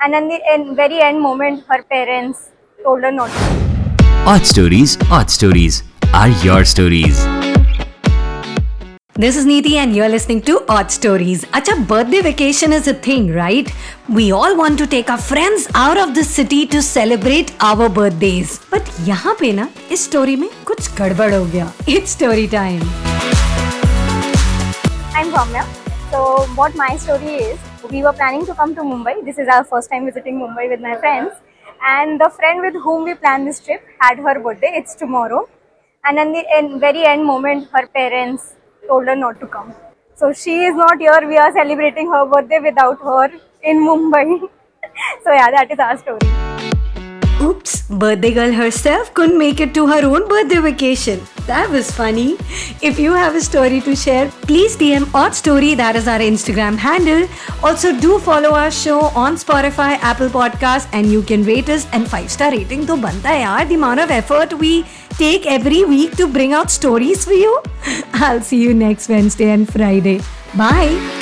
And in the very end moment, her parents told her not to. Audstories, Odd Stories are your stories. This is Neeti, and you're listening to Audstories. Acha, birthday vacation is a thing, right? We all want to take our friends out of the city to celebrate our birthdays. But यहाँ पे ना story me, kuch गड़बड़ ho gaya. It's story time. I'm Ramya. So what my story is, we were planning to come to Mumbai. This is our first time visiting Mumbai with my friends. And the friend with whom we planned this trip had her birthday. It's tomorrow. And in the end, very end moment, her parents told her not to come. So, she is not here. We are celebrating her birthday without her in Mumbai. so, yeah, that is our story. Oops, birthday girl herself couldn't make it to her own birthday vacation. That was funny. If you have a story to share, please DM Audstory, that is our Instagram handle. Also, do follow our show on Spotify, Apple Podcast, and you can rate us and 5 star rating to banta yaar. The amount of effort we take every week to bring out stories for you. I'll see you next Wednesday and Friday. Bye.